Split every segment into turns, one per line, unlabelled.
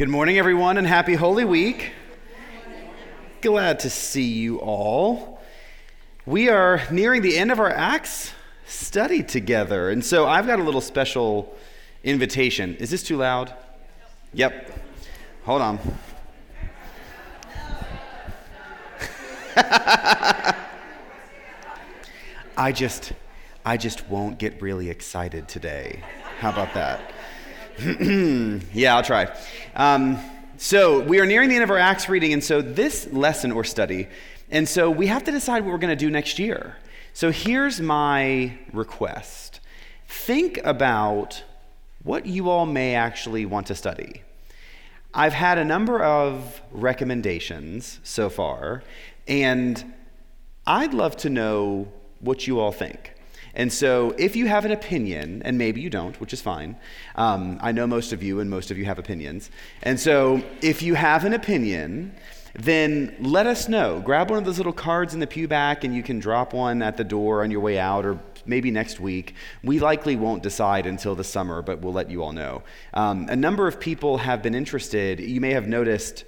Good morning, everyone, and happy Holy Week. Glad to see you all. We are nearing the end of our Acts study together, and so I've got a little special invitation. Is this too loud? Yep. Hold on. I just I just won't get really excited today. How about that? yeah, I'll try. Um, so we are nearing the end of our Acts reading, and so this lesson or study, and so we have to decide what we're going to do next year. So here's my request think about what you all may actually want to study. I've had a number of recommendations so far, and I'd love to know what you all think. And so, if you have an opinion, and maybe you don't, which is fine, um, I know most of you, and most of you have opinions. And so, if you have an opinion, then let us know. Grab one of those little cards in the pew back, and you can drop one at the door on your way out, or maybe next week. We likely won't decide until the summer, but we'll let you all know. Um, a number of people have been interested. You may have noticed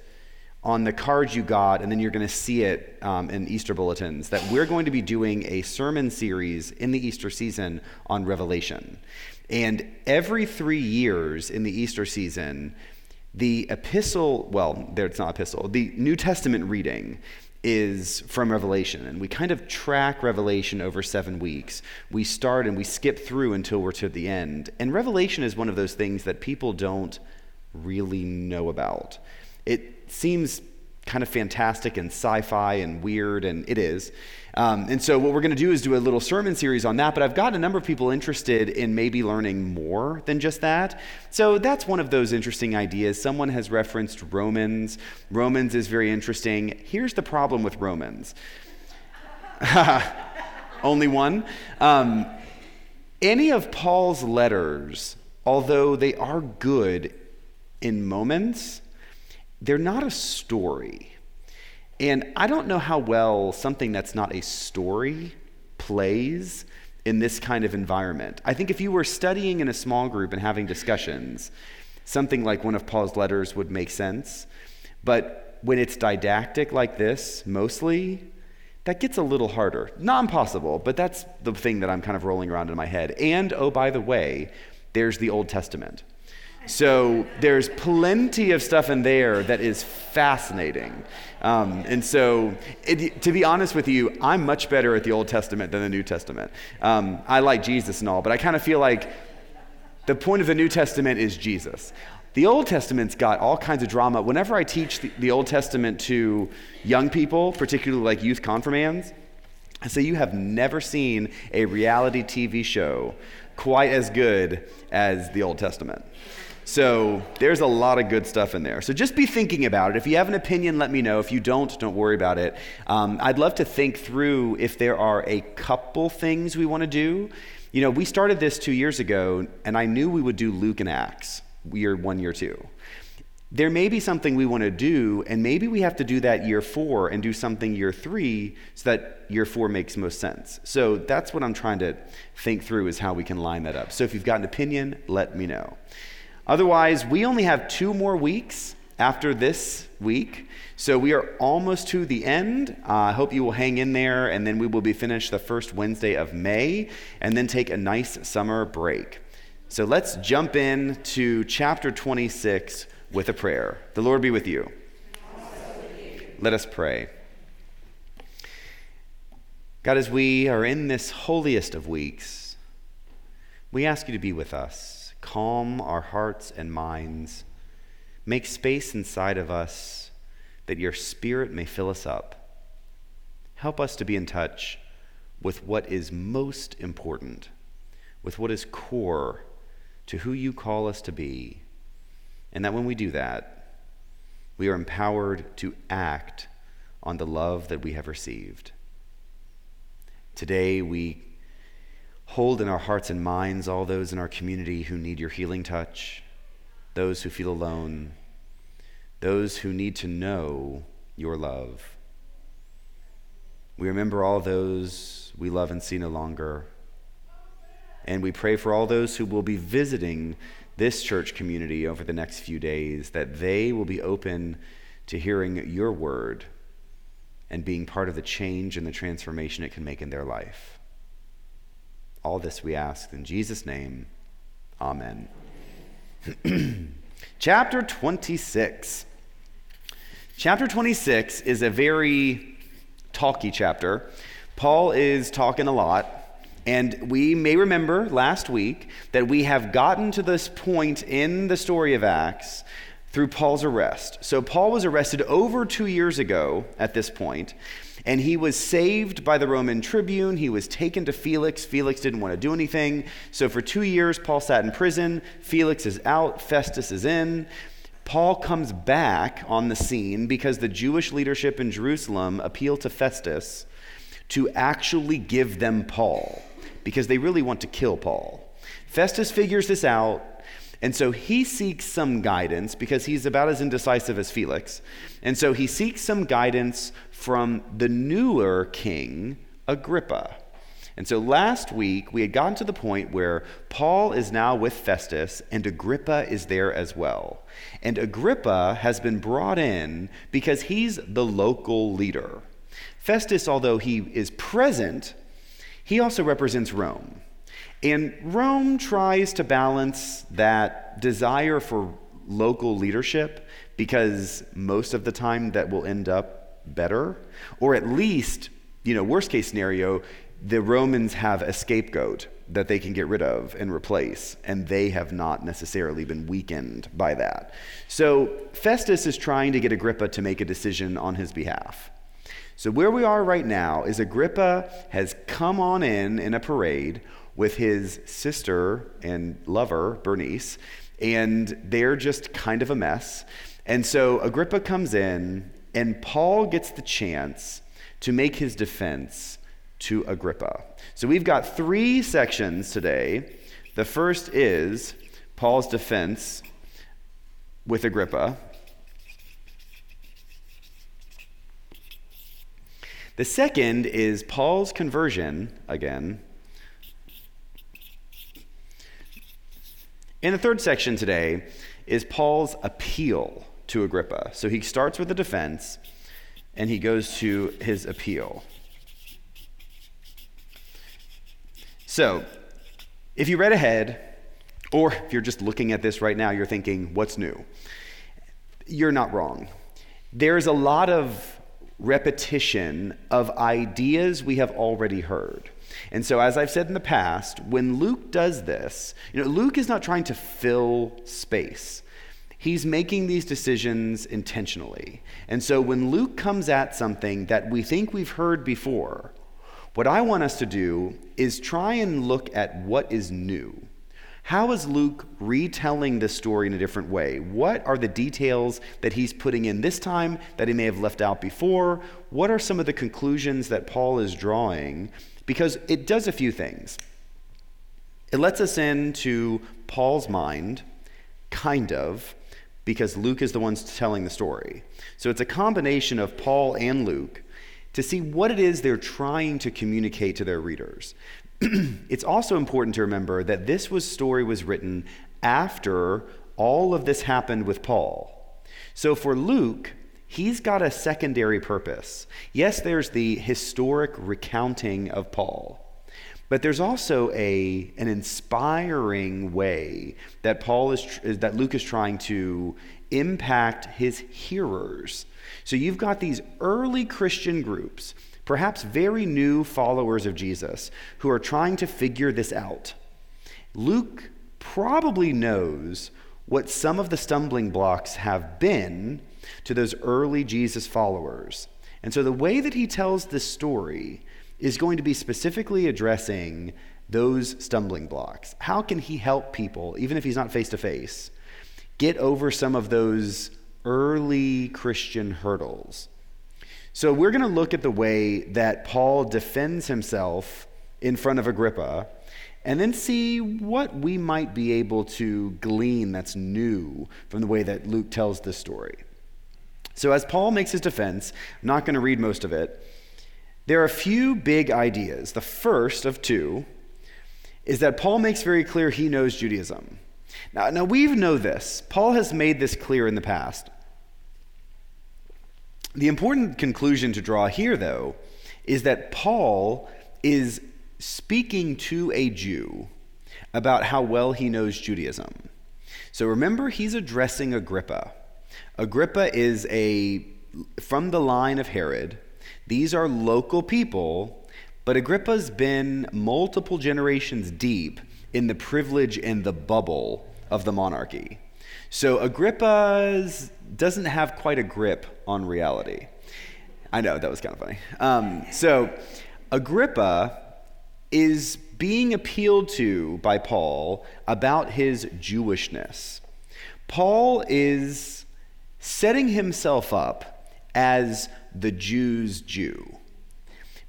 on the cards you got, and then you're going to see it um, in Easter bulletins, that we're going to be doing a sermon series in the Easter season on Revelation. And every three years in the Easter season, the epistle, well, there it's not epistle, the New Testament reading is from Revelation. And we kind of track Revelation over seven weeks. We start and we skip through until we're to the end. And Revelation is one of those things that people don't really know about. It seems kind of fantastic and sci fi and weird, and it is. Um, and so, what we're going to do is do a little sermon series on that. But I've got a number of people interested in maybe learning more than just that. So, that's one of those interesting ideas. Someone has referenced Romans. Romans is very interesting. Here's the problem with Romans only one. Um, any of Paul's letters, although they are good in moments, they're not a story. And I don't know how well something that's not a story plays in this kind of environment. I think if you were studying in a small group and having discussions, something like one of Paul's letters would make sense. But when it's didactic like this, mostly, that gets a little harder. Not impossible, but that's the thing that I'm kind of rolling around in my head. And oh, by the way, there's the Old Testament. So there's plenty of stuff in there that is fascinating. Um, and so, it, to be honest with you, I'm much better at the Old Testament than the New Testament. Um, I like Jesus and all, but I kind of feel like the point of the New Testament is Jesus. The Old Testament's got all kinds of drama. Whenever I teach the, the Old Testament to young people, particularly like youth confirmands, I say, You have never seen a reality TV show quite as good as the Old Testament. So there's a lot of good stuff in there. So just be thinking about it. If you have an opinion, let me know. If you don't, don't worry about it. Um, I'd love to think through if there are a couple things we want to do. You know, we started this two years ago, and I knew we would do Luke and Acts year one, year two. There may be something we want to do, and maybe we have to do that year four and do something year three so that year four makes most sense. So that's what I'm trying to think through is how we can line that up. So if you've got an opinion, let me know. Otherwise, we only have two more weeks after this week. So we are almost to the end. Uh, I hope you will hang in there, and then we will be finished the first Wednesday of May, and then take a nice summer break. So let's jump in to chapter 26 with a prayer. The Lord be with you. Let us pray. God, as we are in this holiest of weeks, we ask you to be with us calm our hearts and minds. Make space inside of us that your spirit may fill us up. Help us to be in touch with what is most important, with what is core to who you call us to be. And that when we do that, we are empowered to act on the love that we have received. Today, we Hold in our hearts and minds all those in our community who need your healing touch, those who feel alone, those who need to know your love. We remember all those we love and see no longer. And we pray for all those who will be visiting this church community over the next few days that they will be open to hearing your word and being part of the change and the transformation it can make in their life. All this we ask in Jesus' name. Amen. Chapter 26. Chapter 26 is a very talky chapter. Paul is talking a lot. And we may remember last week that we have gotten to this point in the story of Acts through Paul's arrest. So, Paul was arrested over two years ago at this point, and he was saved by the Roman tribune. He was taken to Felix. Felix didn't want to do anything. So, for two years, Paul sat in prison. Felix is out, Festus is in. Paul comes back on the scene because the Jewish leadership in Jerusalem appealed to Festus to actually give them Paul because they really want to kill Paul. Festus figures this out, and so he seeks some guidance because he's about as indecisive as Felix. And so he seeks some guidance from the newer king, Agrippa. And so last week, we had gotten to the point where Paul is now with Festus, and Agrippa is there as well. And Agrippa has been brought in because he's the local leader. Festus, although he is present, he also represents Rome. And Rome tries to balance that desire for local leadership because most of the time that will end up better. Or at least, you know, worst case scenario, the Romans have a scapegoat that they can get rid of and replace, and they have not necessarily been weakened by that. So Festus is trying to get Agrippa to make a decision on his behalf. So, where we are right now is Agrippa has come on in in a parade with his sister and lover, Bernice, and they're just kind of a mess. And so Agrippa comes in, and Paul gets the chance to make his defense to Agrippa. So, we've got three sections today. The first is Paul's defense with Agrippa. The second is Paul's conversion again. In the third section today is Paul's appeal to Agrippa. So he starts with the defense and he goes to his appeal. So, if you read ahead, or if you're just looking at this right now, you're thinking, what's new? You're not wrong. There's a lot of repetition of ideas we have already heard. And so, as I've said in the past, when Luke does this, you know, Luke is not trying to fill space. He's making these decisions intentionally. And so, when Luke comes at something that we think we've heard before, what I want us to do is try and look at what is new how is Luke retelling this story in a different way? What are the details that he's putting in this time that he may have left out before? What are some of the conclusions that Paul is drawing? Because it does a few things. It lets us into Paul's mind, kind of, because Luke is the one telling the story. So it's a combination of Paul and Luke to see what it is they're trying to communicate to their readers. it's also important to remember that this was story was written after all of this happened with Paul. So for Luke, he's got a secondary purpose. Yes, there's the historic recounting of Paul. But there's also a, an inspiring way that Paul is, that Luke is trying to impact his hearers. So you've got these early Christian groups perhaps very new followers of Jesus who are trying to figure this out. Luke probably knows what some of the stumbling blocks have been to those early Jesus followers. And so the way that he tells this story is going to be specifically addressing those stumbling blocks. How can he help people, even if he's not face to face, get over some of those early Christian hurdles? So we're going to look at the way that Paul defends himself in front of Agrippa and then see what we might be able to glean that's new from the way that Luke tells this story. So, as Paul makes his defense, I'm not going to read most of it. There are a few big ideas. The first of two is that Paul makes very clear he knows Judaism. Now, now we know this. Paul has made this clear in the past. The important conclusion to draw here, though, is that Paul is speaking to a Jew about how well he knows Judaism. So remember, he's addressing Agrippa. Agrippa is a from the line of Herod. These are local people, but Agrippa's been multiple generations deep in the privilege and the bubble of the monarchy. So Agrippa doesn't have quite a grip on reality. I know, that was kind of funny. Um, so Agrippa is being appealed to by Paul about his Jewishness. Paul is setting himself up as the Jew's Jew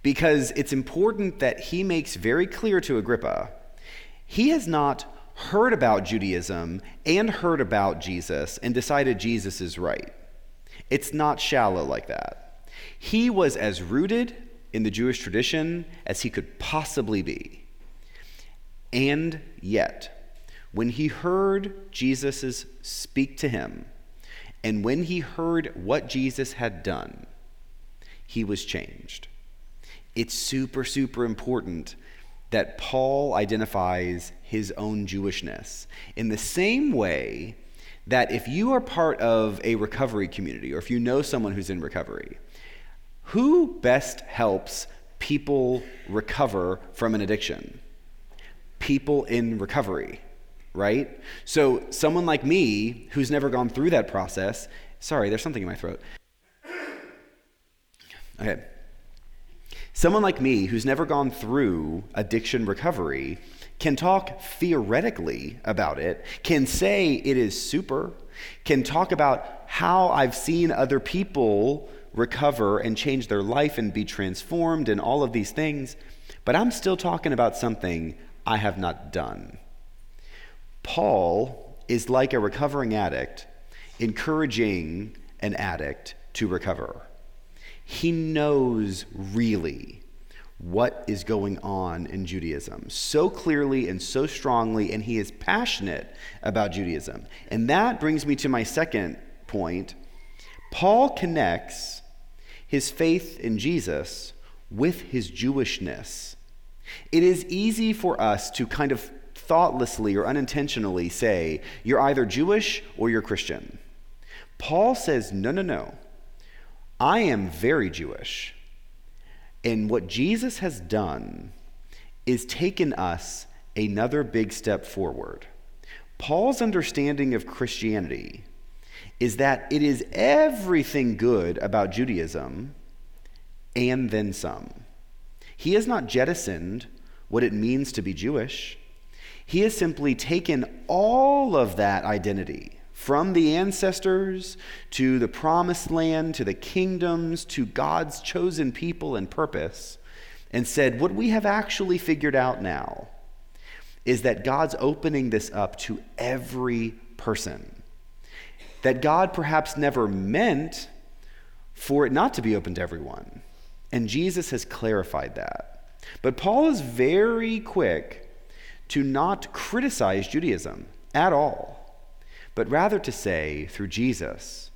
because it's important that he makes very clear to Agrippa he has not heard about Judaism and heard about Jesus and decided Jesus is right. It's not shallow like that. He was as rooted in the Jewish tradition as he could possibly be. And yet, when he heard Jesus speak to him, and when he heard what Jesus had done, he was changed. It's super, super important that Paul identifies his own Jewishness in the same way that if you are part of a recovery community or if you know someone who's in recovery, who best helps people recover from an addiction? People in recovery, right? So, someone like me who's never gone through that process, sorry, there's something in my throat. Okay. Someone like me who's never gone through addiction recovery can talk theoretically about it, can say it is super, can talk about how I've seen other people recover and change their life and be transformed and all of these things, but I'm still talking about something I have not done. Paul is like a recovering addict encouraging an addict to recover. He knows really what is going on in Judaism so clearly and so strongly, and he is passionate about Judaism. And that brings me to my second point. Paul connects his faith in Jesus with his Jewishness. It is easy for us to kind of thoughtlessly or unintentionally say, you're either Jewish or you're Christian. Paul says, no, no, no. I am very Jewish. And what Jesus has done is taken us another big step forward. Paul's understanding of Christianity is that it is everything good about Judaism and then some. He has not jettisoned what it means to be Jewish. He has simply taken all of that identity from the ancestors to the promised land to the kingdoms to God's chosen people and purpose and said, What we have actually figured out now is that God's opening this up to every person. That God perhaps never meant for it not to be open to everyone. And Jesus has clarified that. But Paul is very quick to not criticize Judaism at all but rather to say, through Jesus,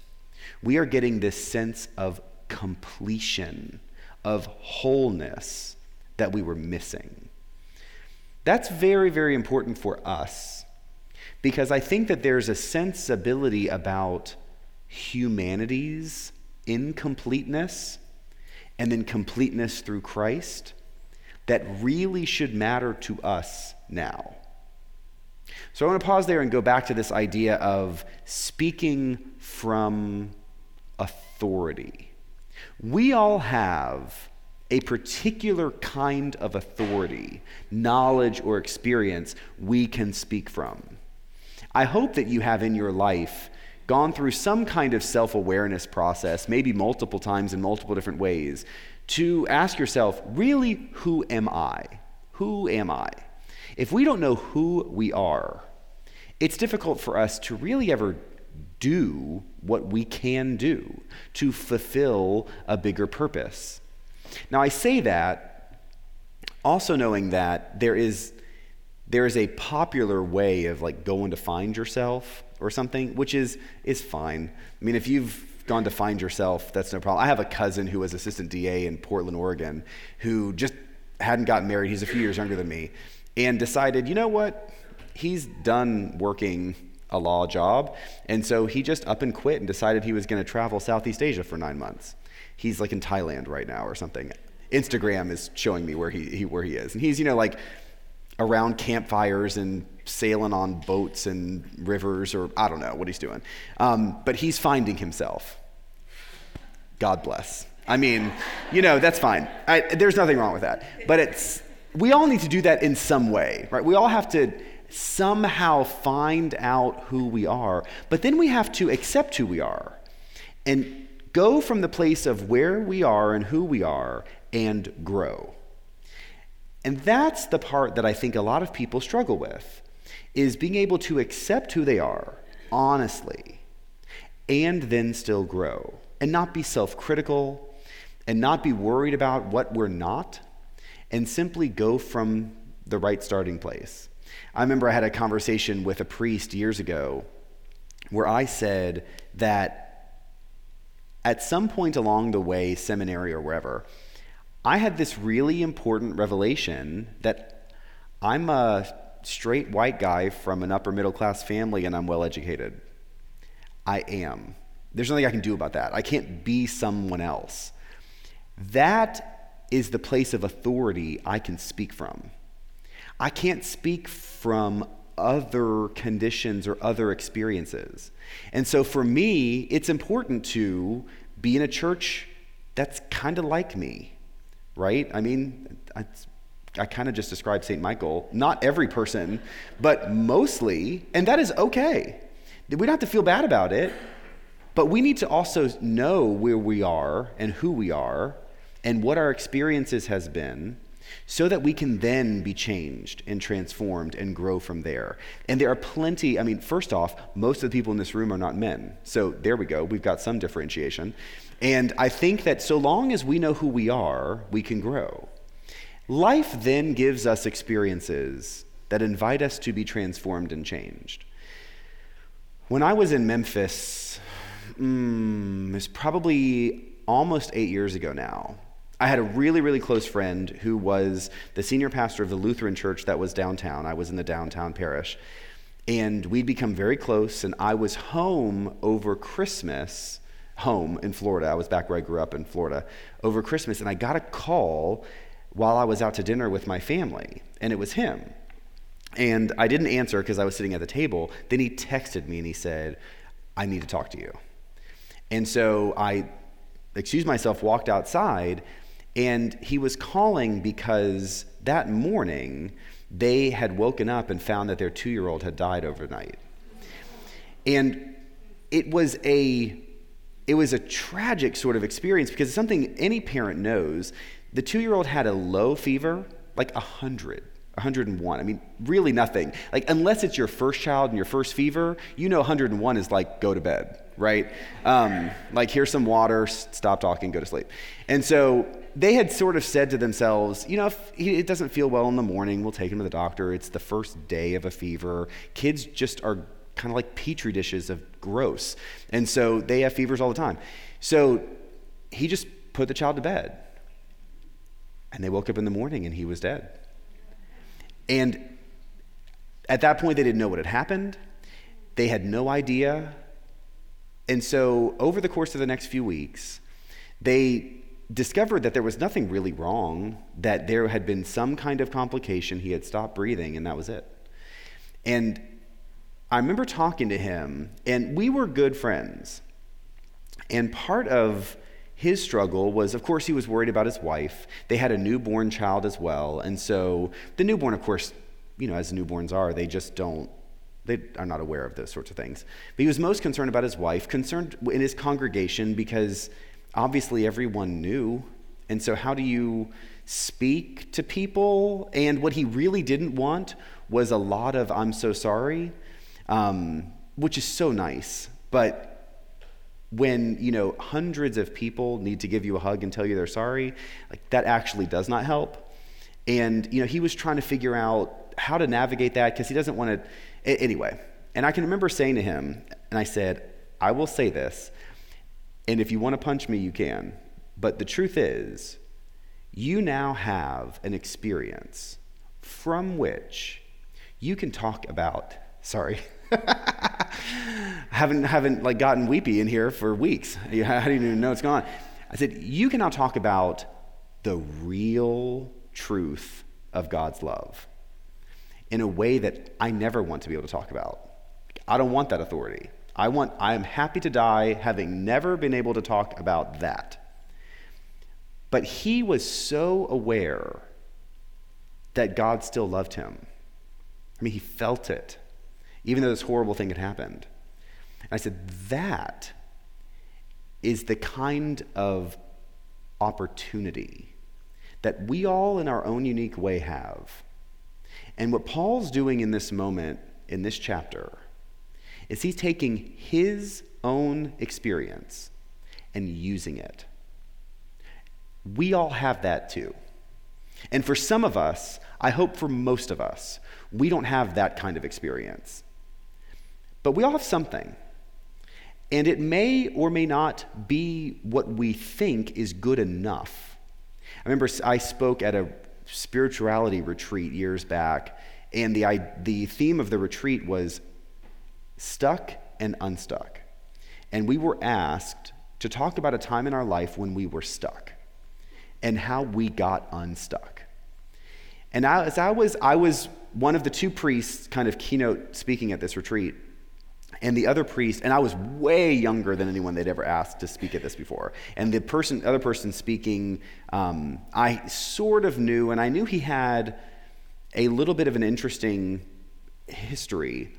we are getting this sense of completion, of wholeness that we were missing. That's very, very important for us because I think that there's a sensibility about humanity's incompleteness and then completeness through Christ that really should matter to us now. So I want to pause there and go back to this idea of speaking from authority. We all have a particular kind of authority, knowledge, or experience we can speak from. I hope that you have in your life gone through some kind of self awareness process, maybe multiple times in multiple different ways, to ask yourself, really, who am I? Who am I? If we don't know who we are, it's difficult for us to really ever do what we can do to fulfill a bigger purpose. Now, I say that also knowing that there is there is a popular way of like going to find yourself or something, which is is fine. I mean, if you've gone to find yourself, that's no problem. I have a cousin who was assistant DA in Portland, Oregon, who just hadn't gotten married. He's a few years younger than me, and decided, you know what? He's done working a law job, and so he just up and quit and decided he was going to travel Southeast Asia for nine months. He's like in Thailand right now or something. Instagram is showing me where he, he where he is, and he's you know like around campfires and sailing on boats and rivers, or I don't know what he's doing. Um, but he's finding himself. God bless. I mean, you know, that's fine. I, there's nothing wrong with that. But it's, we all need to do that in some way, right? We all have to somehow find out who we are, but then we have to accept who we are and go from the place of where we are and who we are and grow. And that's the part that I think a lot of people struggle with is being able to accept who they are honestly and then still grow and not be self-critical and not be worried about what we're not and simply go from the right starting place. I remember I had a conversation with a priest years ago where I said that at some point along the way, seminary or wherever, I had this really important revelation that I'm a straight white guy from an upper middle class family and I'm well educated. I am. There's nothing I can do about that. I can't be someone else. That is the place of authority I can speak from. I can't speak from other conditions or other experiences. And so for me, it's important to be in a church that's kind of like me right? I mean, I, I kind of just described St. Michael. Not every person, but mostly, and that is okay. We don't have to feel bad about it, but we need to also know where we are and who we are and what our experiences has been so that we can then be changed and transformed and grow from there. And there are plenty, I mean, first off, most of the people in this room are not men. So there we go, we've got some differentiation. And I think that so long as we know who we are, we can grow. Life then gives us experiences that invite us to be transformed and changed. When I was in Memphis, mm, it's probably almost eight years ago now. I had a really, really close friend who was the senior pastor of the Lutheran church that was downtown. I was in the downtown parish. And we'd become very close, and I was home over Christmas home in Florida. I was back where I grew up in Florida over Christmas, and I got a call while I was out to dinner with my family, and it was him. And I didn't answer because I was sitting at the table. Then he texted me and he said, I need to talk to you. And so I excused myself, walked outside, and he was calling because that morning they had woken up and found that their two year old had died overnight. And it was a it was a tragic sort of experience because something any parent knows. The two year old had a low fever, like 100. 101. I mean, really nothing. Like, unless it's your first child and your first fever, you know 101 is like, go to bed, right? Um, like, here's some water, stop talking, go to sleep. And so they had sort of said to themselves, you know, if he, it doesn't feel well in the morning, we'll take him to the doctor. It's the first day of a fever. Kids just are kind of like petri dishes of gross. And so they have fevers all the time. So he just put the child to bed. And they woke up in the morning and he was dead. And at that point, they didn't know what had happened. They had no idea. And so, over the course of the next few weeks, they discovered that there was nothing really wrong, that there had been some kind of complication. He had stopped breathing, and that was it. And I remember talking to him, and we were good friends. And part of his struggle was, of course, he was worried about his wife. They had a newborn child as well. And so the newborn, of course, you know, as newborns are, they just don't, they are not aware of those sorts of things. But he was most concerned about his wife, concerned in his congregation because obviously everyone knew. And so, how do you speak to people? And what he really didn't want was a lot of, I'm so sorry um, which is so nice. But when you know hundreds of people need to give you a hug and tell you they're sorry, like that actually does not help. And you know he was trying to figure out how to navigate that because he doesn't want to. Anyway, and I can remember saying to him, and I said, I will say this, and if you want to punch me, you can. But the truth is, you now have an experience from which you can talk about, sorry. I haven't haven't like gotten weepy in here for weeks. Do you even know it's gone? I said, you can now talk about the real truth of God's love in a way that I never want to be able to talk about. I don't want that authority. I want I am happy to die having never been able to talk about that. But he was so aware that God still loved him. I mean, he felt it, even though this horrible thing had happened. And I said, that is the kind of opportunity that we all, in our own unique way, have. And what Paul's doing in this moment, in this chapter, is he's taking his own experience and using it. We all have that too. And for some of us, I hope for most of us, we don't have that kind of experience. But we all have something. And it may or may not be what we think is good enough. I remember I spoke at a spirituality retreat years back, and the, the theme of the retreat was stuck and unstuck. And we were asked to talk about a time in our life when we were stuck and how we got unstuck. And I, as I was, I was one of the two priests kind of keynote speaking at this retreat and the other priest, and I was way younger than anyone they'd ever asked to speak at this before. And the person, other person speaking, um, I sort of knew, and I knew he had a little bit of an interesting history.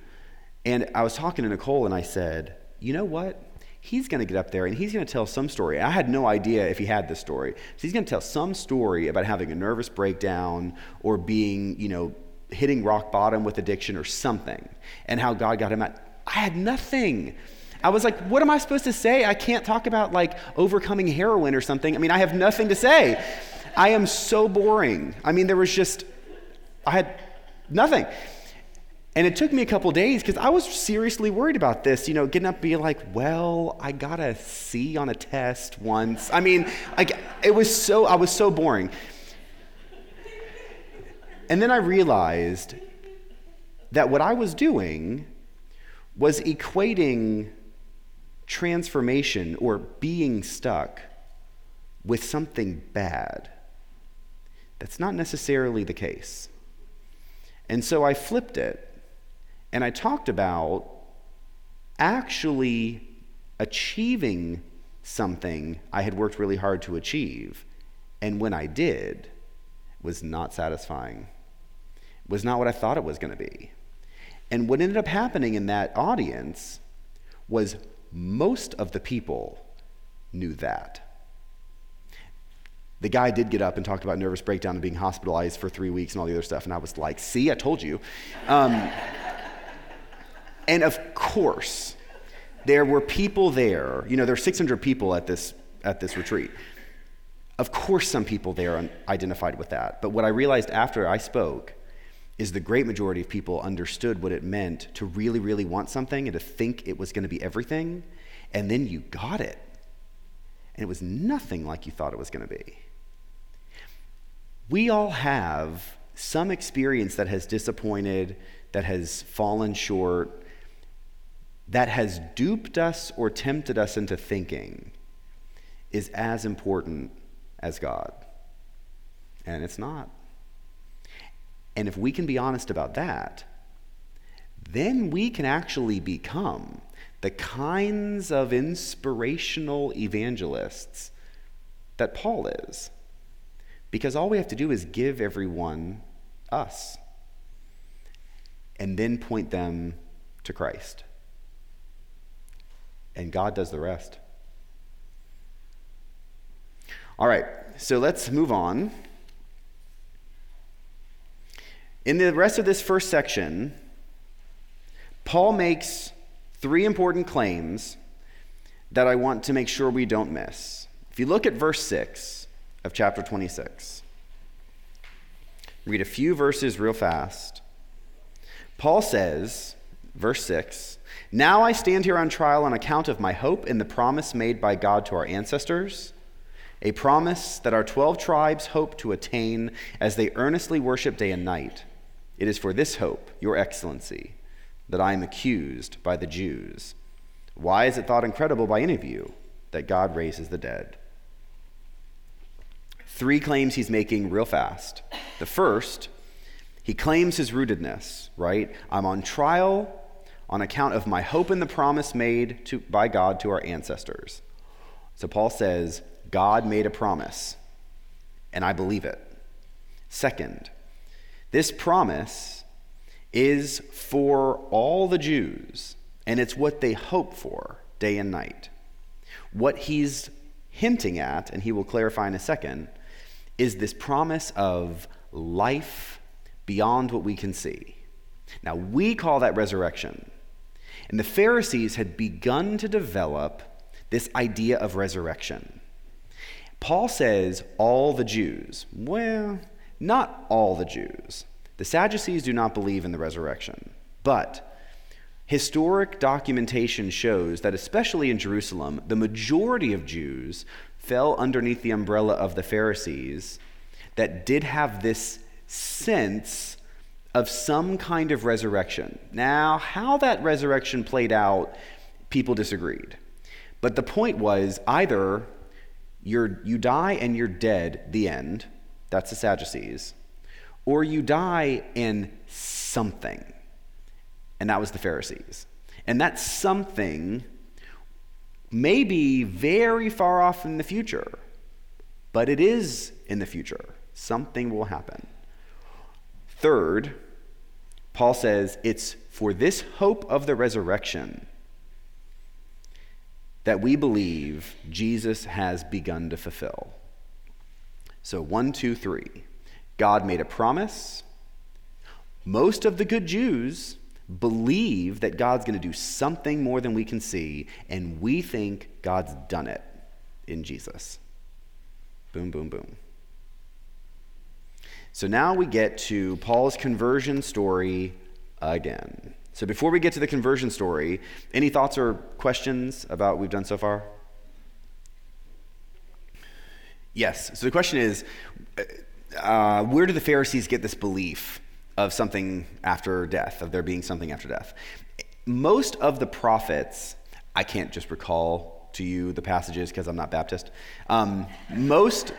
And I was talking to Nicole, and I said, "You know what? He's going to get up there and he's going to tell some story. I had no idea if he had this story. So he's going to tell some story about having a nervous breakdown or being, you know, hitting rock bottom with addiction or something, and how God got him out." I had nothing. I was like, what am I supposed to say? I can't talk about like overcoming heroin or something. I mean, I have nothing to say. I am so boring. I mean, there was just, I had nothing. And it took me a couple days because I was seriously worried about this, you know, getting up being like, well, I got a C on a test once. I mean, it was so, I was so boring. And then I realized that what I was doing was equating transformation or being stuck with something bad. That's not necessarily the case. And so I flipped it and I talked about actually achieving something I had worked really hard to achieve. And when I did, was not satisfying. It Was not what I thought it was going to be. And what ended up happening in that audience was most of the people knew that. The guy did get up and talked about nervous breakdown and being hospitalized for three weeks and all the other stuff. And I was like, see, I told you. Um, and of course, there were people there. You know, there are 600 people at this, at this retreat. Of course, some people there identified with that. But what I realized after I spoke is the great majority of people understood what it meant to really, really want something and to think it was going to be everything, and then you got it. And it was nothing like you thought it was going to be. We all have some experience that has disappointed, that has fallen short, that has duped us or tempted us into thinking is as important as God. And it's not. And if we can be honest about that, then we can actually become the kinds of inspirational evangelists that Paul is. Because all we have to do is give everyone us and then point them to Christ. And God does the rest. All right, so let's move on. In the rest of this first section, Paul makes three important claims that I want to make sure we don't miss. If you look at verse 6 of chapter 26, read a few verses real fast. Paul says, verse 6 Now I stand here on trial on account of my hope in the promise made by God to our ancestors, a promise that our 12 tribes hope to attain as they earnestly worship day and night. It is for this hope, Your Excellency, that I am accused by the Jews. Why is it thought incredible by any of you that God raises the dead? Three claims he's making real fast. The first, he claims his rootedness, right? I'm on trial on account of my hope in the promise made to, by God to our ancestors. So Paul says, God made a promise, and I believe it. Second, this promise is for all the Jews, and it's what they hope for day and night. What he's hinting at, and he will clarify in a second, is this promise of life beyond what we can see. Now, we call that resurrection. And the Pharisees had begun to develop this idea of resurrection. Paul says all the Jews. Well, not all the Jews. The Sadducees do not believe in the resurrection. But historic documentation shows that, especially in Jerusalem, the majority of Jews fell underneath the umbrella of the Pharisees that did have this sense of some kind of resurrection. Now, how that resurrection played out, people disagreed. But the point was either you're, you die and you're dead, the end, that's the Sadducees, or you die in something, and that was the Pharisees. And that something may be very far off in the future, but it is in the future. Something will happen. Third, Paul says it's for this hope of the resurrection that we believe Jesus has begun to fulfill. So, one, two, three. God made a promise. Most of the good Jews believe that God's going to do something more than we can see, and we think God's done it in Jesus. Boom, boom, boom. So now we get to Paul's conversion story again. So before we get to the conversion story, any thoughts or questions about what we've done so far? Yes. So the question is uh, where do the Pharisees get this belief of something after death, of there being something after death? Most of the prophets, I can't just recall to you the passages because I'm not Baptist. Um, most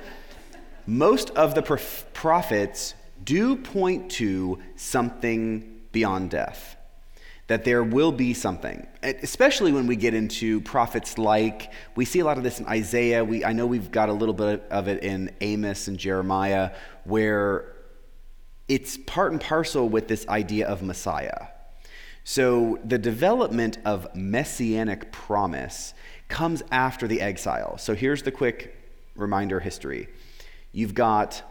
most of the prophets do point to something beyond death. That there will be something, especially when we get into prophets like, we see a lot of this in Isaiah. We, I know we've got a little bit of it in Amos and Jeremiah, where it's part and parcel with this idea of Messiah. So the development of messianic promise comes after the exile. So here's the quick reminder history. You've got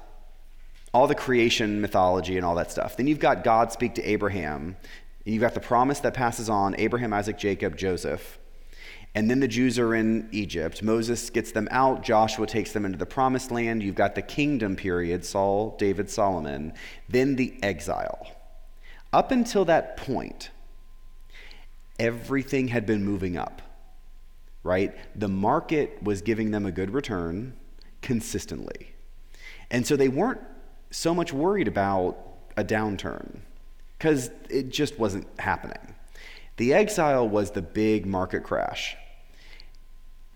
all the creation mythology and all that stuff. Then you've got God speak to Abraham. And you've got the promise that passes on Abraham, Isaac, Jacob, Joseph. And then the Jews are in Egypt. Moses gets them out. Joshua takes them into the promised land. You've got the kingdom period Saul, David, Solomon. Then the exile. Up until that point, everything had been moving up, right? The market was giving them a good return consistently. And so they weren't so much worried about a downturn because it just wasn't happening. The exile was the big market crash.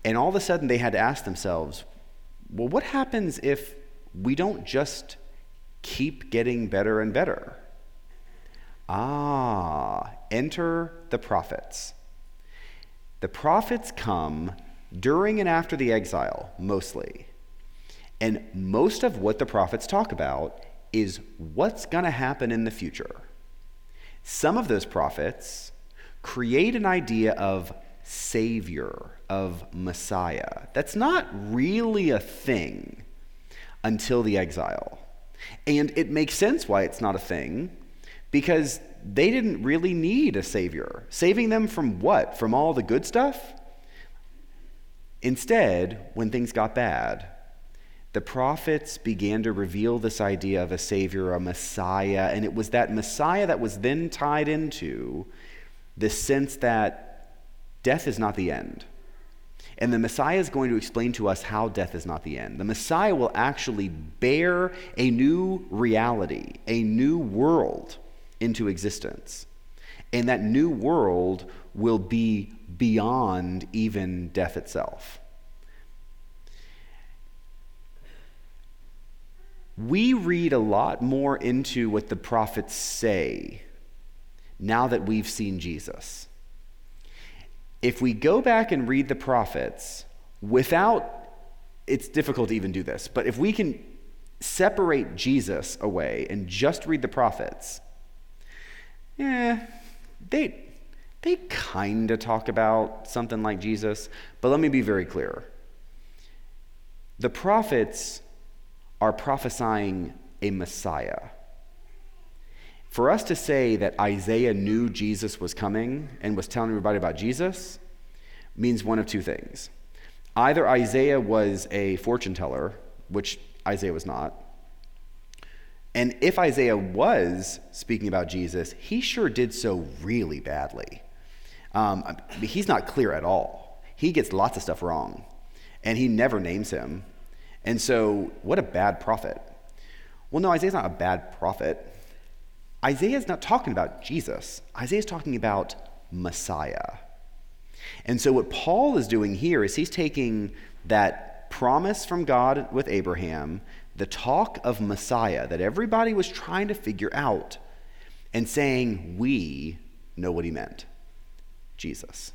And all of a sudden they had to ask themselves, well, what happens if we don't just keep getting better and better? Ah, enter the prophets. The prophets come during and after the exile, mostly. And most of what the prophets talk about is what's going to happen in the future. Some of those prophets create an idea of Savior, of Messiah. That's not really a thing until the exile. And it makes sense why it's not a thing, because they didn't really need a Savior. Saving them from what? From all the good stuff? Instead, when things got bad, the prophets began to reveal this idea of a Savior, a Messiah, and it was that Messiah that was then tied into the sense that death is not the end. And the Messiah is going to explain to us how death is not the end. The Messiah will actually bear a new reality, a new world into existence. And that new world will be beyond even death itself. We read a lot more into what the prophets say now that we've seen Jesus. If we go back and read the prophets without, it's difficult to even do this, but if we can separate Jesus away and just read the prophets, yeah, they, they kind of talk about something like Jesus, but let me be very clear. The prophets are prophesying a Messiah. For us to say that Isaiah knew Jesus was coming and was telling everybody about Jesus means one of two things. Either Isaiah was a fortune teller, which Isaiah was not, and if Isaiah was speaking about Jesus, he sure did so really badly. Um, he's not clear at all. He gets lots of stuff wrong, and he never names him. And so, what a bad prophet. Well, no, Isaiah's not a bad prophet. Isaiah's not talking about Jesus, Isaiah's talking about Messiah. And so, what Paul is doing here is he's taking that promise from God with Abraham, the talk of Messiah that everybody was trying to figure out, and saying, We know what he meant Jesus.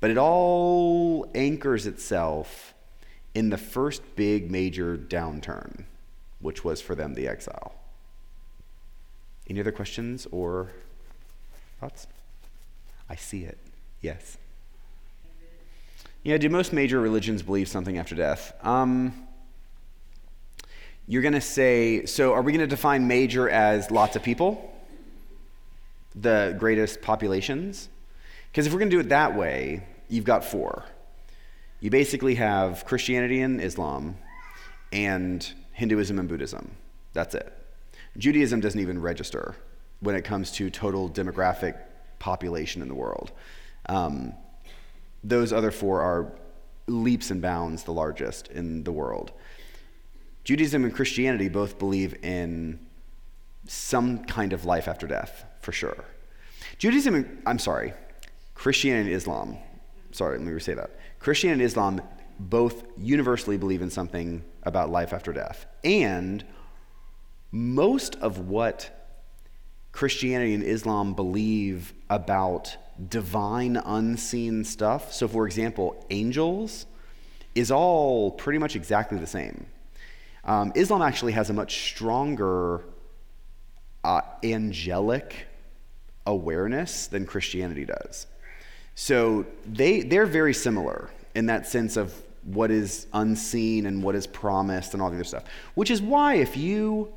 But it all anchors itself in the first big major downturn, which was for them the exile. Any other questions or thoughts? I see it. Yes. Yeah, do most major religions believe something after death? Um, you're going to say, so are we going to define major as lots of people? The greatest populations? Because if we're going to do it that way, you've got four. You basically have Christianity and Islam, and Hinduism and Buddhism. That's it. Judaism doesn't even register when it comes to total demographic population in the world. Um, those other four are leaps and bounds the largest in the world. Judaism and Christianity both believe in some kind of life after death, for sure. Judaism, I'm sorry, Christianity and Islam, sorry, let me say that. Christianity and Islam both universally believe in something about life after death. And most of what Christianity and Islam believe about divine unseen stuff, so for example, angels, is all pretty much exactly the same. Um, Islam actually has a much stronger uh, angelic awareness than Christianity does. So they, they're very similar in that sense of what is unseen and what is promised and all the other stuff. Which is why, if you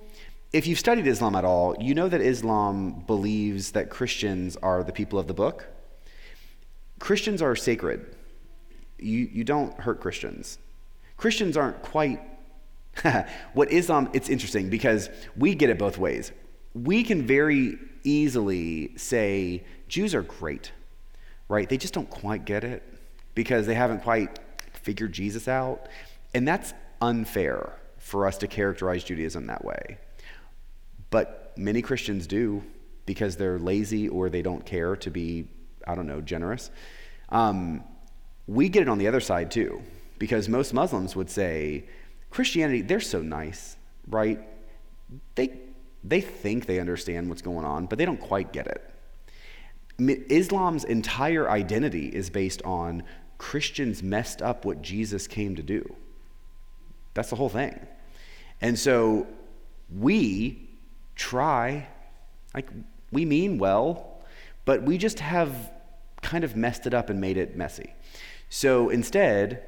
if you've studied Islam at all, you know that Islam believes that Christians are the people of the book. Christians are sacred. You, you don't hurt Christians. Christians aren't quite what Islam, it's interesting because we get it both ways. We can very easily say Jews are great, right? They just don't quite get it because they haven't quite figured Jesus out. And that's unfair for us to characterize Judaism that way. But many Christians do because they're lazy or they don't care to be, I don't know, generous. Um, we get it on the other side too because most Muslims would say, Christianity, they're so nice, right? They, they think they understand what's going on, but they don't quite get it. Islam's entire identity is based on Christians messed up what Jesus came to do. That's the whole thing. And so we try, like, we mean well, but we just have kind of messed it up and made it messy. So instead,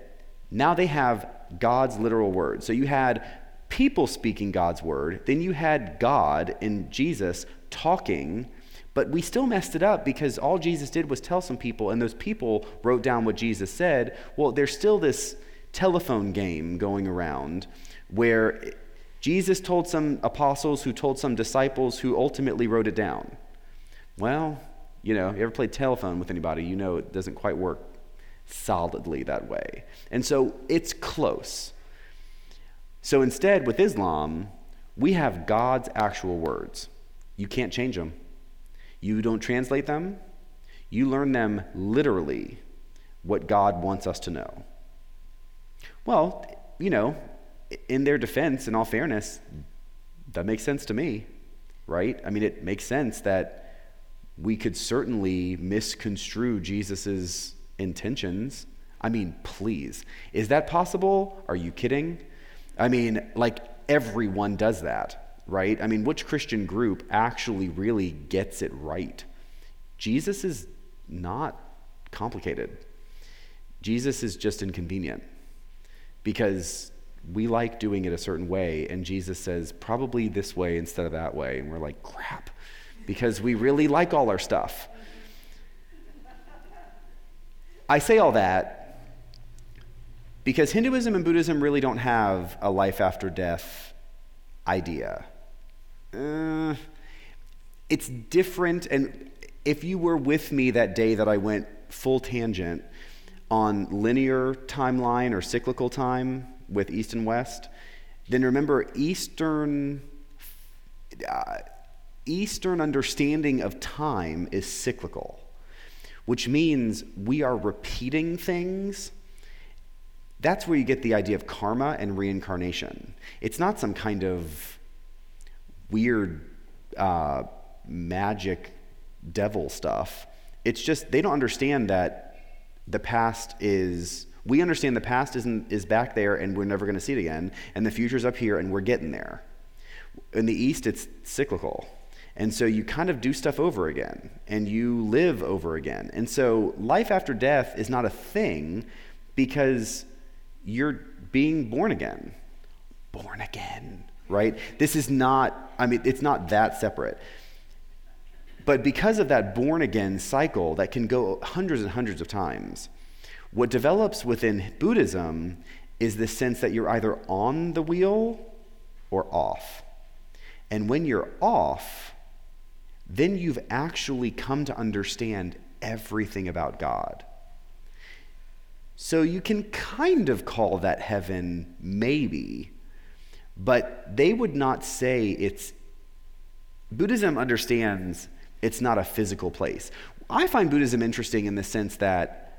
now they have God's literal word. So you had people speaking God's word, then you had God in Jesus talking, but we still messed it up because all Jesus did was tell some people, and those people wrote down what Jesus said. Well, there's still this telephone game going around where Jesus told some apostles who told some disciples who ultimately wrote it down. Well, you know, you ever played telephone with anybody, you know it doesn't quite work solidly that way. And so it's close. So instead, with Islam, we have God's actual words. You can't change them. You don't translate them. You learn them literally, what God wants us to know. Well, you know, in their defense, in all fairness, that makes sense to me, right? I mean, it makes sense that we could certainly misconstrue Jesus' intentions. I mean, please. Is that possible? Are you kidding? I mean, like everyone does that, right? I mean, which Christian group actually really gets it right? Jesus is not complicated. Jesus is just inconvenient because we like doing it a certain way, and Jesus says, probably this way instead of that way. And we're like, crap, because we really like all our stuff. I say all that because Hinduism and Buddhism really don't have a life after death idea. Uh, it's different, and if you were with me that day that I went full tangent on linear timeline or cyclical time with East and West, then remember Eastern. Uh, Eastern understanding of time is cyclical, which means we are repeating things. That's where you get the idea of karma and reincarnation. It's not some kind of weird uh, magic devil stuff. It's just they don't understand that the past is we understand the past isn't is back there and we're never going to see it again and the future's up here and we're getting there. In the east it's cyclical. And so you kind of do stuff over again and you live over again. And so life after death is not a thing because you're being born again. Born again, right? This is not, I mean, it's not that separate. But because of that born again cycle that can go hundreds and hundreds of times, what develops within Buddhism is the sense that you're either on the wheel or off. And when you're off, then you've actually come to understand everything about God. So you can kind of call that heaven, maybe, but they would not say it's. Buddhism understands it's not a physical place. I find Buddhism interesting in the sense that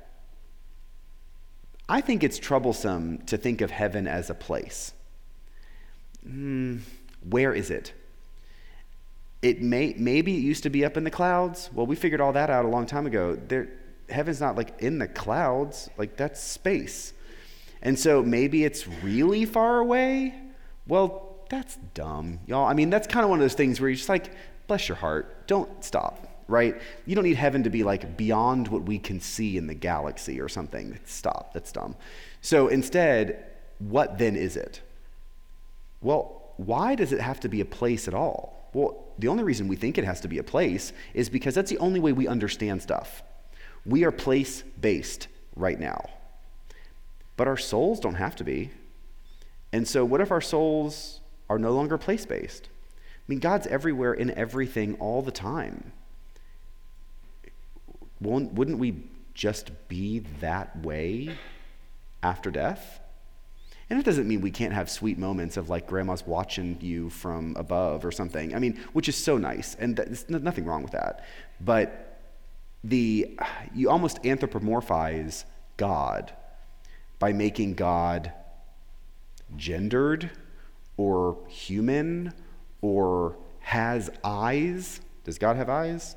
I think it's troublesome to think of heaven as a place. Mm, where is it? It may maybe it used to be up in the clouds. Well, we figured all that out a long time ago. There, heaven's not like in the clouds. Like that's space. And so maybe it's really far away. Well, that's dumb, y'all. I mean, that's kind of one of those things where you're just like, bless your heart, don't stop, right? You don't need heaven to be like beyond what we can see in the galaxy or something. Stop, that's dumb. So instead, what then is it? Well, why does it have to be a place at all? Well, the only reason we think it has to be a place is because that's the only way we understand stuff. We are place based right now. But our souls don't have to be. And so, what if our souls are no longer place based? I mean, God's everywhere in everything all the time. Wouldn't we just be that way after death? And it doesn't mean we can't have sweet moments of like grandma's watching you from above or something. I mean, which is so nice, and there's nothing wrong with that. But the you almost anthropomorphize God by making God gendered or human or has eyes. Does God have eyes?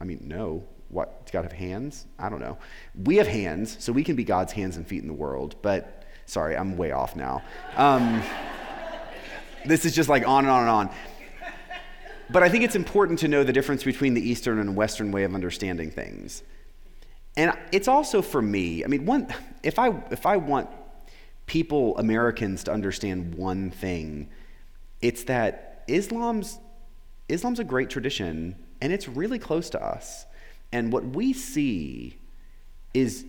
I mean, no. What? Does God have hands? I don't know. We have hands, so we can be God's hands and feet in the world, but Sorry, I'm way off now. Um, this is just like on and on and on. But I think it's important to know the difference between the Eastern and Western way of understanding things. And it's also for me, I mean, one, if, I, if I want people, Americans, to understand one thing, it's that Islam's, Islam's a great tradition and it's really close to us. And what we see is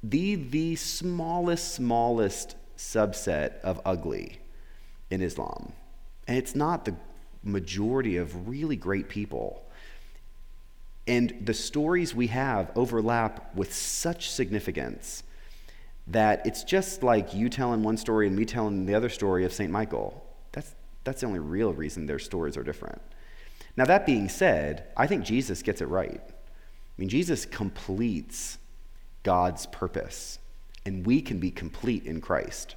the, the smallest, smallest subset of ugly in Islam. And it's not the majority of really great people. And the stories we have overlap with such significance that it's just like you telling one story and me telling the other story of St. Michael. That's, that's the only real reason their stories are different. Now, that being said, I think Jesus gets it right. I mean, Jesus completes God's purpose, and we can be complete in Christ.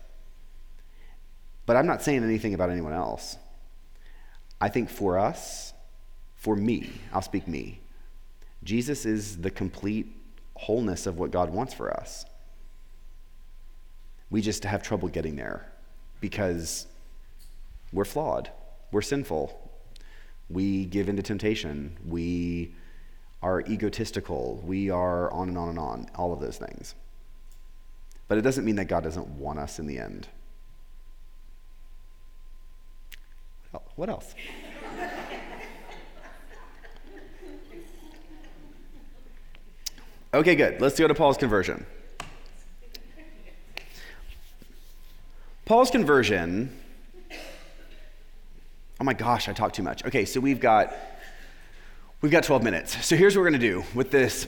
But I'm not saying anything about anyone else. I think for us, for me, I'll speak me, Jesus is the complete wholeness of what God wants for us. We just have trouble getting there because we're flawed, we're sinful, we give into temptation, we are egotistical, we are on and on and on, all of those things. But it doesn't mean that God doesn't want us in the end. What else? Okay, good. Let's go to Paul's conversion. Paul's conversion. Oh my gosh, I talk too much. Okay, so we've got we've got 12 minutes. So here's what we're going to do with this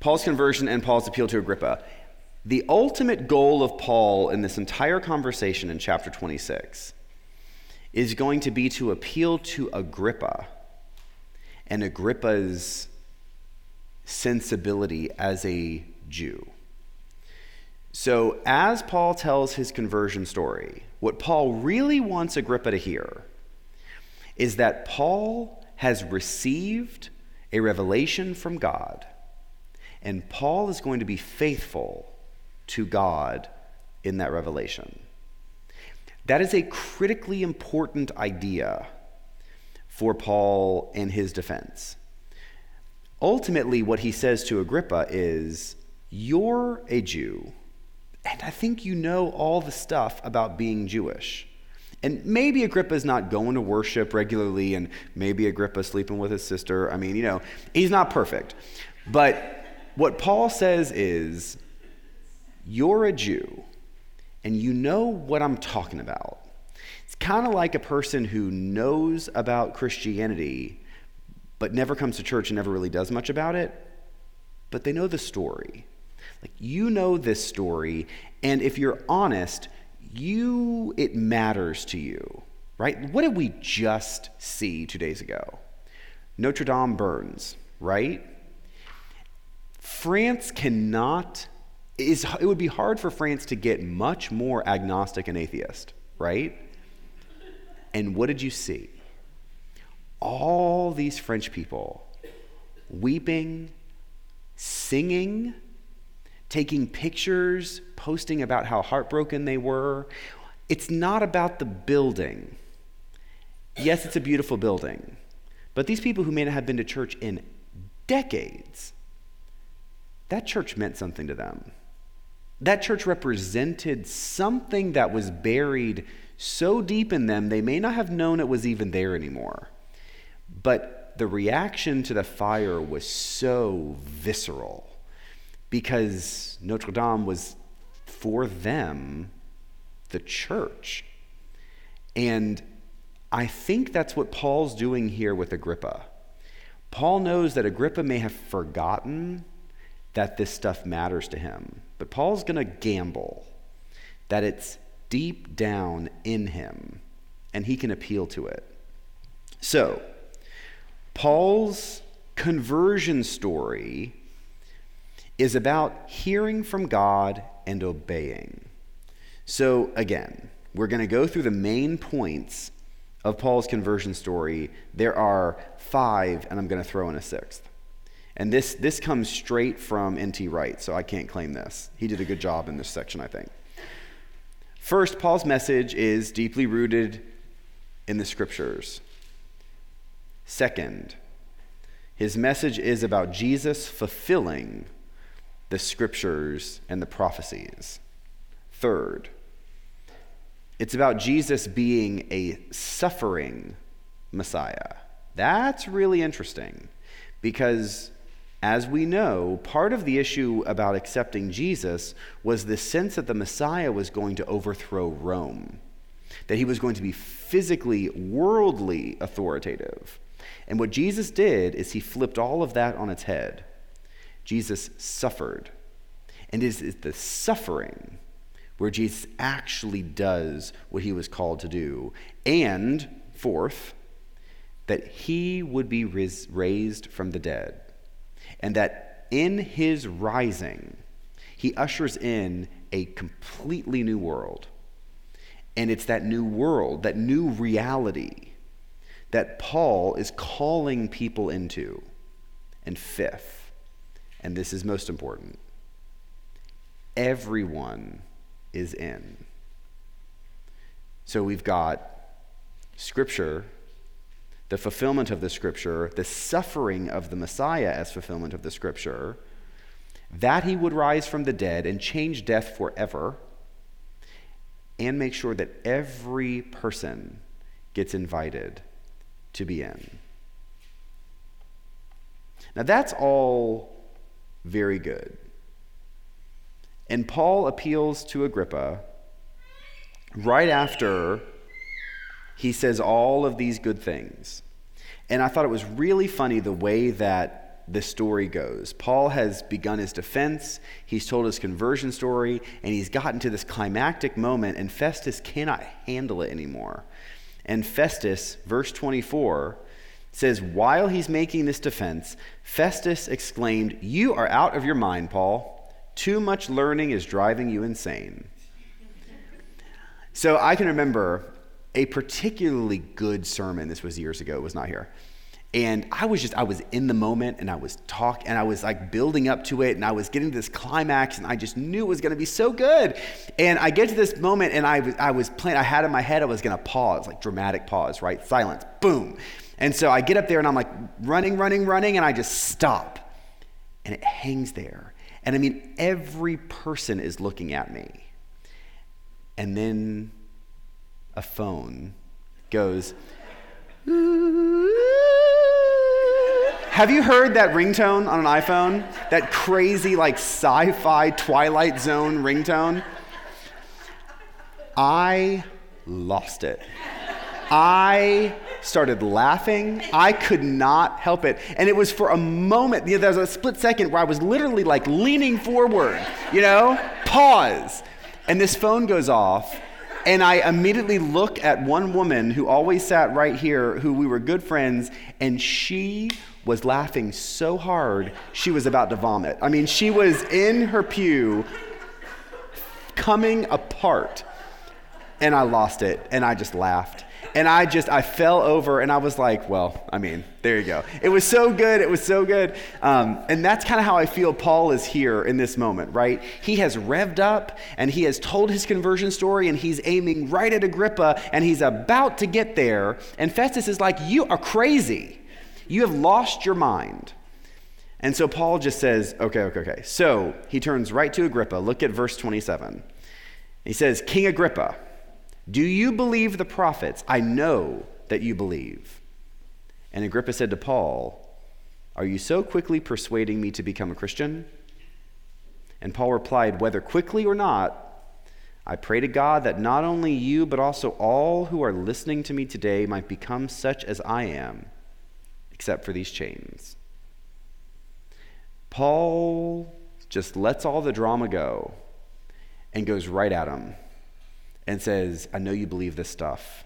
Paul's conversion and Paul's appeal to Agrippa. The ultimate goal of Paul in this entire conversation in chapter 26 is going to be to appeal to Agrippa and Agrippa's sensibility as a Jew. So, as Paul tells his conversion story, what Paul really wants Agrippa to hear is that Paul has received a revelation from God, and Paul is going to be faithful to God in that revelation. That is a critically important idea for Paul in his defense. Ultimately, what he says to Agrippa is, You're a Jew and I think you know all the stuff about being Jewish. And maybe Agrippa's not going to worship regularly, and maybe Agrippa's sleeping with his sister. I mean, you know, he's not perfect. But what Paul says is, you're a Jew, and you know what I'm talking about. It's kind of like a person who knows about Christianity, but never comes to church and never really does much about it, but they know the story. Like you know this story, and if you're honest, you it matters to you, right? What did we just see two days ago? Notre Dame burns, right? France cannot is it would be hard for France to get much more agnostic and atheist, right? And what did you see? All these French people weeping, singing, taking pictures, posting about how heartbroken they were. It's not about the building. Yes, it's a beautiful building, but these people who may not have been to church in decades, that church meant something to them. That church represented something that was buried so deep in them, they may not have known it was even there anymore. But the reaction to the fire was so visceral because Notre Dame was for them the church. And I think that's what Paul's doing here with Agrippa. Paul knows that Agrippa may have forgotten that this stuff matters to him, but Paul's going to gamble that it's deep down in him and he can appeal to it. So, Paul's conversion story is about hearing from God and obeying. So, again, we're going to go through the main points of Paul's conversion story. There are five, and I'm going to throw in a sixth. And this, this comes straight from N.T. Wright, so I can't claim this. He did a good job in this section, I think. First, Paul's message is deeply rooted in the scriptures. Second, his message is about Jesus fulfilling the scriptures and the prophecies. Third, it's about Jesus being a suffering Messiah. That's really interesting because As we know, part of the issue about accepting Jesus was the sense that the Messiah was going to overthrow Rome, that he was going to be physically, worldly authoritative. And what Jesus did is he flipped all of that on its head. Jesus suffered. And it is the suffering where Jesus actually does what he was called to do. And, fourth, that he would be raised from the dead. And that in his rising, he ushers in a completely new world. And it's that new world, that new reality that Paul is calling people into. And fifth, and this is most important, everyone is in. So we've got Scripture, the fulfillment of the Scripture, the suffering of the Messiah as fulfillment of the Scripture, that he would rise from the dead and change death forever, and make sure that every person gets invited to be in. Now, that's all very good. And Paul appeals to Agrippa right after he says all of these good things. And I thought it was really funny the way that the story goes. Paul has begun his defense, he's told his conversion story, and he's gotten to this climactic moment, and Festus cannot handle it anymore. And Festus, verse 24, says, While he's making this defense, Festus exclaimed, You are out of your mind, Paul. Too much learning is driving you insane. So I can remember a particularly good sermon. This was years ago, it was not here. And I was just, I was in the moment and I was talking and I was like building up to it and I was getting to this climax and I just knew it was going to be so good. And I get to this moment and I, was, I was playing, I had in my head I was going to pause, like dramatic pause, right? Silence, boom. And so I get up there and I'm like running, running, running, and I just stop. And it hangs there. And I mean, every person is looking at me. And then a phone goes, Have you heard that ringtone on an iPhone? That crazy, like sci fi Twilight Zone ringtone? I lost it. I started laughing. I could not help it. And it was for a moment, you know, there was a split second where I was literally like leaning forward, you know, pause. And this phone goes off. And I immediately look at one woman who always sat right here, who we were good friends, and she was laughing so hard she was about to vomit. I mean, she was in her pew coming apart. And I lost it, and I just laughed and I just, I fell over and I was like, well, I mean, there you go. It was so good. It was so good. Um, and that's kind of how I feel Paul is here in this moment, right? He has revved up and he has told his conversion story and he's aiming right at Agrippa and he's about to get there. And Festus is like, you are crazy. You have lost your mind. And so Paul just says, okay, okay, okay. So he turns right to Agrippa. Look at verse 27. He says, King Agrippa, do you believe the prophets? I know that you believe. And Agrippa said to Paul, Are you so quickly persuading me to become a Christian? And Paul replied, Whether quickly or not, I pray to God that not only you, but also all who are listening to me today might become such as I am, except for these chains. Paul just lets all the drama go and goes right at him and says, I know you believe this stuff,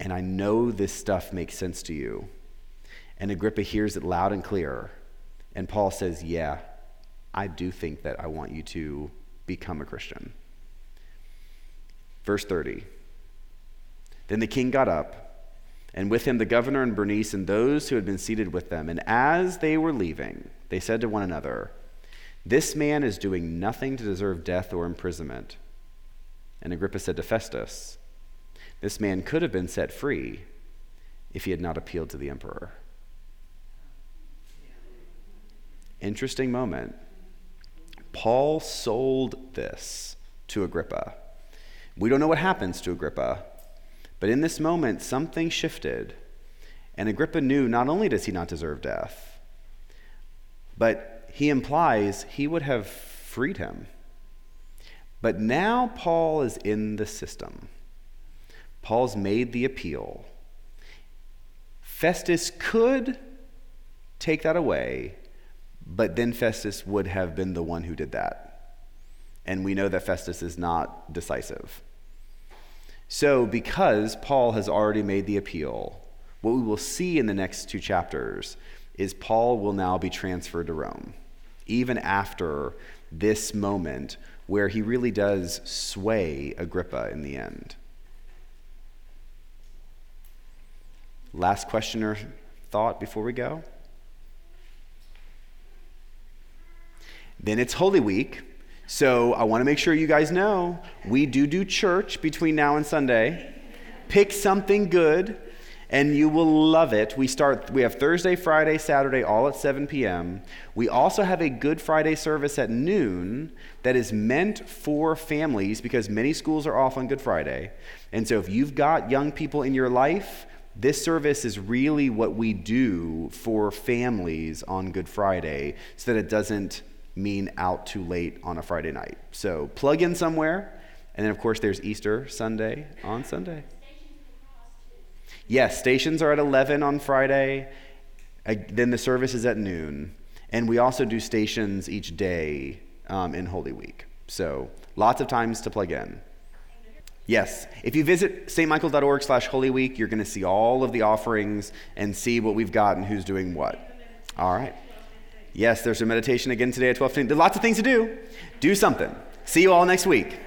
and I know this stuff makes sense to you. And Agrippa hears it loud and clear. And Paul says, Yeah, I do think that I want you to become a Christian. Verse 30. Then the king got up, and with him the governor and Bernice and those who had been seated with them. And as they were leaving, they said to one another, This man is doing nothing to deserve death or imprisonment. And Agrippa said to Festus, This man could have been set free if he had not appealed to the emperor. Interesting moment. Paul sold this to Agrippa. We don't know what happens to Agrippa, but in this moment, something shifted. And Agrippa knew not only does he not deserve death, But he implies he would have freed him. But now Paul is in the system. Paul's made the appeal. Festus could take that away, but then Festus would have been the one who did that. And we know that Festus is not decisive. So, because Paul has already made the appeal, what we will see in the next two chapters is Paul will now be transferred to Rome, even after this moment where he really does sway Agrippa in the end. Last question or thought before we go? Then it's Holy Week. So I want to make sure you guys know we do do church between now and Sunday. Pick something good and you will love it. We start we have Thursday, Friday, Saturday all at 7 p.m. We also have a Good Friday service at noon that is meant for families because many schools are off on Good Friday. And so if you've got young people in your life, this service is really what we do for families on Good Friday so that it doesn't mean out too late on a Friday night. So plug in somewhere. And then, of course, there's Easter Sunday on Sunday. Yes, stations are at 11 on Friday. Then the service is at noon. And we also do stations each day um, in Holy Week. So lots of times to plug in. Yes, if you visit stmichael.org slash Holy Week, you're going to see all of the offerings and see what we've got and who's doing what. All right. Yes, there's a meditation again today at 12:15. There's lots of things to do. Do something. See you all next week.